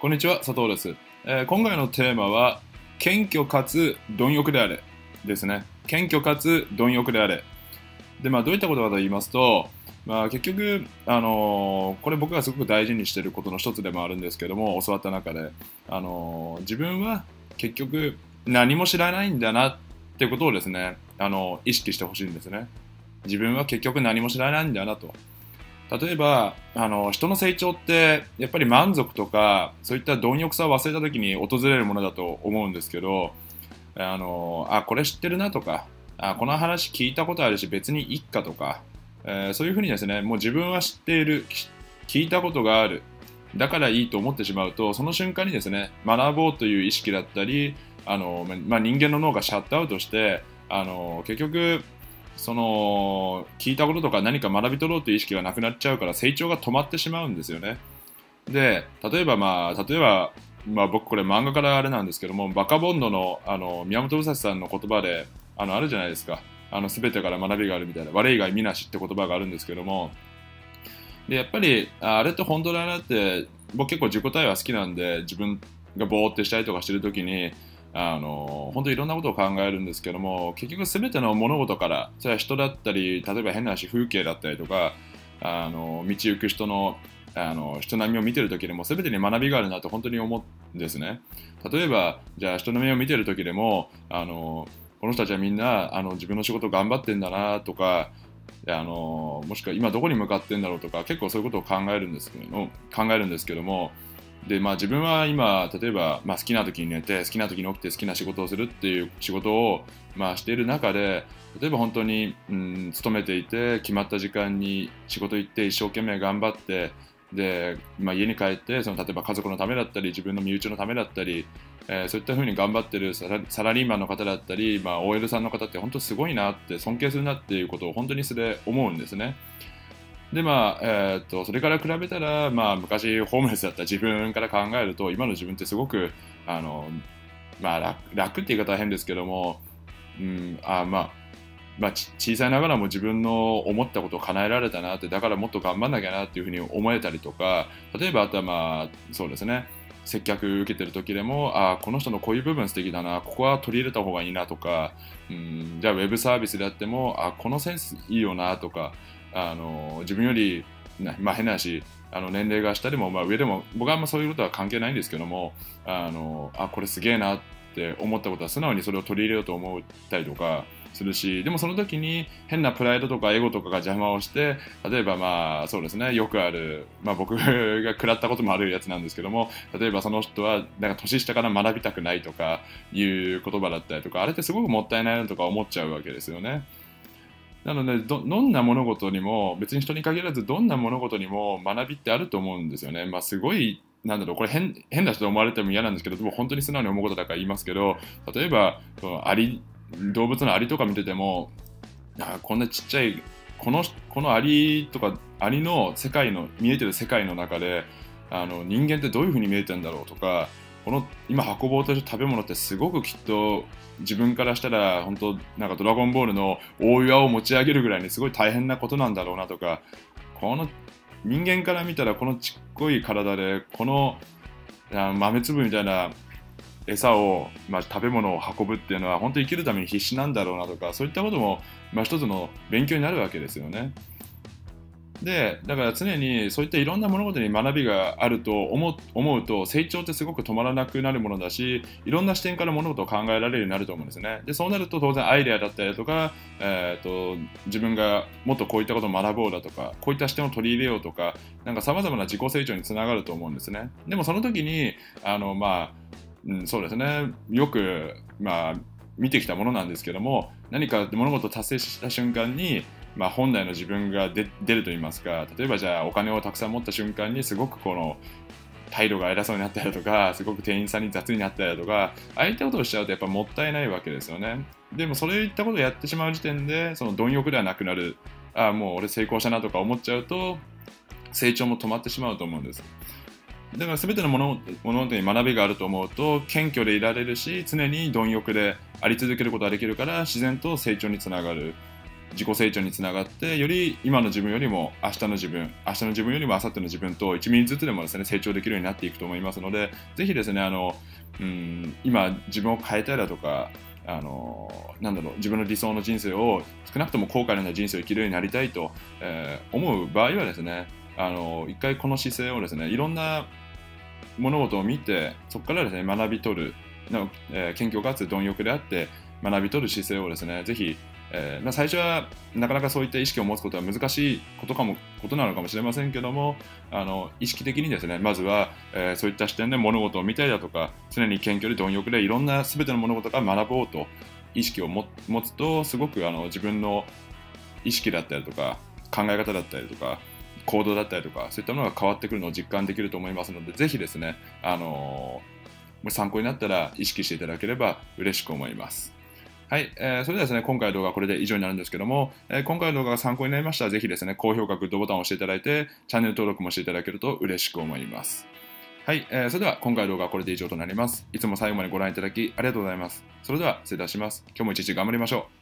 こんにちは、佐藤です、えー今回のテーマは、謙虚かつ貪欲であれですね。謙虚かつ貪欲であれ。で、まあ、どういったことかと言いますと、まあ、結局、あのーこれ僕がすごく大事にしていることの一つでもあるんですけども、教わった中で、あのー自分は結局何も知らないんだなってことをですね、あの意識してほしいんですね。自分は結局何も知らないんだなと。例えばあの人の成長ってやっぱり満足とかそういった貪欲さを忘れた時に訪れるものだと思うんですけどあのあこれ知ってるなとかあこの話聞いたことあるし別にいっかとか、えーそういうふうにですねもう自分は知っている聞いたことがあるだからいいと思ってしまうとその瞬間にですね学ぼうという意識だったりあの、まあ、人間の脳がシャットアウトしてあの結局その聞いたこととか何か学び取ろうという意識がなくなっちゃうから成長が止まってしまうんですよね。で例えばまあ例えば、まあ、僕これ漫画からあれなんですけどもバカボンドのあの宮本武蔵さんの言葉であのあるじゃないですかあの全てから学びがあるみたいな我以外見なしって言葉があるんですけどもでやっぱりあれって本当だなって僕結構自己対話好きなんで自分がぼーってしたりとかしてる時にあの本当にいろんなことを考えるんですけども結局全ての物事からそれは人だったり例えば変な話風景だったりとかあの道行く人のあの人並みを見てる時でも全てに学びがあるなと本当に思うんですね。例えばじゃあ人並みを見てる時でもあのこの人たちはみんなあの自分の仕事頑張ってんだなとかあのもしくは今どこに向かってんだろうとか結構そういうことを考えるんですけども考えるんですけどもでまあ、自分は今、例えば、まあ、好きな時に寝て、好きな時に起きて、好きな仕事をするっていう仕事を、まあ、している中で、例えば本当に、うん、勤めていて、決まった時間に仕事行って、一生懸命頑張って、で、まあ、家に帰ってその、例えば家族のためだったり、自分の身内のためだったり、えーそういったふうに頑張ってるサラサラリーマンの方だったり、まあ、OL さんの方って本当すごいなって、尊敬するなっていうことを本当にそれ思うんですね。でまあえーっとそれから比べたら、まあ、昔ホームレスだった自分から考えると今の自分ってすごくあの、まあ、楽楽って言い方は変ですけども、うんあまあまあ、小さいながらも自分の思ったことを叶えられたなってだからもっと頑張んなきゃなっていうふうに思えたりとか例えばあとはまあそうですね接客受けてる時でもあこの人のこういう部分素敵だなここは取り入れた方がいいなとか、うん、じゃあウェブサービスであってもあこのセンスいいよなとかあの自分より、まあ、変な話あの年齢が下でも、まあ、上でも僕はあんまそういうことは関係ないんですけどもあのあこれすげえなって思ったことは素直にそれを取り入れようと思ったりとかするしでもその時に変なプライドとかエゴとかが邪魔をして例えばまあそうですねよくある、まあ、僕が食らったこともあるやつなんですけども例えばその人はなんか年下から学びたくないとかいう言葉だったりとかあれってすごくもったいないなとか思っちゃうわけですよね。なのでど、んな物事にも、別に人に限らず、どんな物事にも学びってあると思うんですよね。まあ、すごい、なんだろう、これ変変な人と思われても嫌なんですけど、でも本当に素直に思うことだから言いますけど、例えば、アリ動物のアリとか見てても、あこんなちっちゃい、このこのアリとか、アリの世界の、見えてる世界の中で、あの人間ってどういうふうに見えてるんだろうとか、この今運ぼうとして食べ物ってすごくきっと自分からしたら本当なんかドラゴンボールの大岩を持ち上げるぐらいにすごい大変なことなんだろうなとかこの人間から見たらこのちっこい体でこの豆粒みたいな餌を、まあ、食べ物を運ぶっていうのは本当に生きるために必死なんだろうなとかそういったことも、まあ、一つの勉強になるわけですよね。でだから常にそういったいろんな物事に学びがあると思う思うと成長ってすごく止まらなくなるものだしいろんな視点から物事を考えられるようになると思うんですね。でそうなると当然アイデアだったりとか、えー、と自分がもっとこういったことを学ぼうだとかこういった視点を取り入れようとかなんか様々な自己成長につながると思うんですね。でもその時にあのまあ、うん、そうですね。よくまあ見てきたものなんですけども何か物事を達成した瞬間にまあ、本来の自分が出ると言いますか例えばじゃあお金をたくさん持った瞬間にすごくこの態度が偉そうになったりだとかすごく店員さんに雑になったりだとかああいったことをしちゃうとやっぱもったいないわけですよね。でもそういったことをやってしまう時点でその貪欲ではなくなる。ああもう俺成功したなとか思っちゃうと成長も止まってしまうと思うんです。だから全ての物物事に学びがあると思うと謙虚でいられるし常に貪欲であり続けることができるから自然と成長につながる。自己成長につながってより今の自分よりも明日の自分明日の自分よりも明後日の自分と1ミリずつでもですね成長できるようになっていくと思いますのでぜひですねあの、うん、今自分を変えたいだとかあのなんだろう自分の理想の人生を少なくとも後悔のない人生を生きるようになりたいと、えー、思う場合はですねあの一回この姿勢をですねいろんな物事を見てそこからですね学び取るの、えー、謙虚かつ貪欲であって学び取る姿勢をですねぜひえー、最初はなかなかそういった意識を持つことは難しいことかもことなのかもしれませんけどもあの意識的にですねまずは、えー、そういった視点で物事を見たりだとか常に謙虚で貪欲でいろんな全ての物事から学ぼうと意識を持つとすごくあの自分の意識だったりとか考え方だったりとか行動だったりとかそういったものが変わってくるのを実感できると思いますのでぜひですねあの参考になったら意識していただければ嬉しく思います。はい、えー、それではですね、今回の動画はこれで以上になるんですけども、えー、今回の動画が参考になりましたら、ぜひですね、高評価、グッドボタンを押していただいて、チャンネル登録もしていただけると嬉しく思います。はい、えー、それでは今回の動画はこれで以上となります。いつも最後までご覧いただきありがとうございます。それでは失礼いたします。今日も一日頑張りましょう。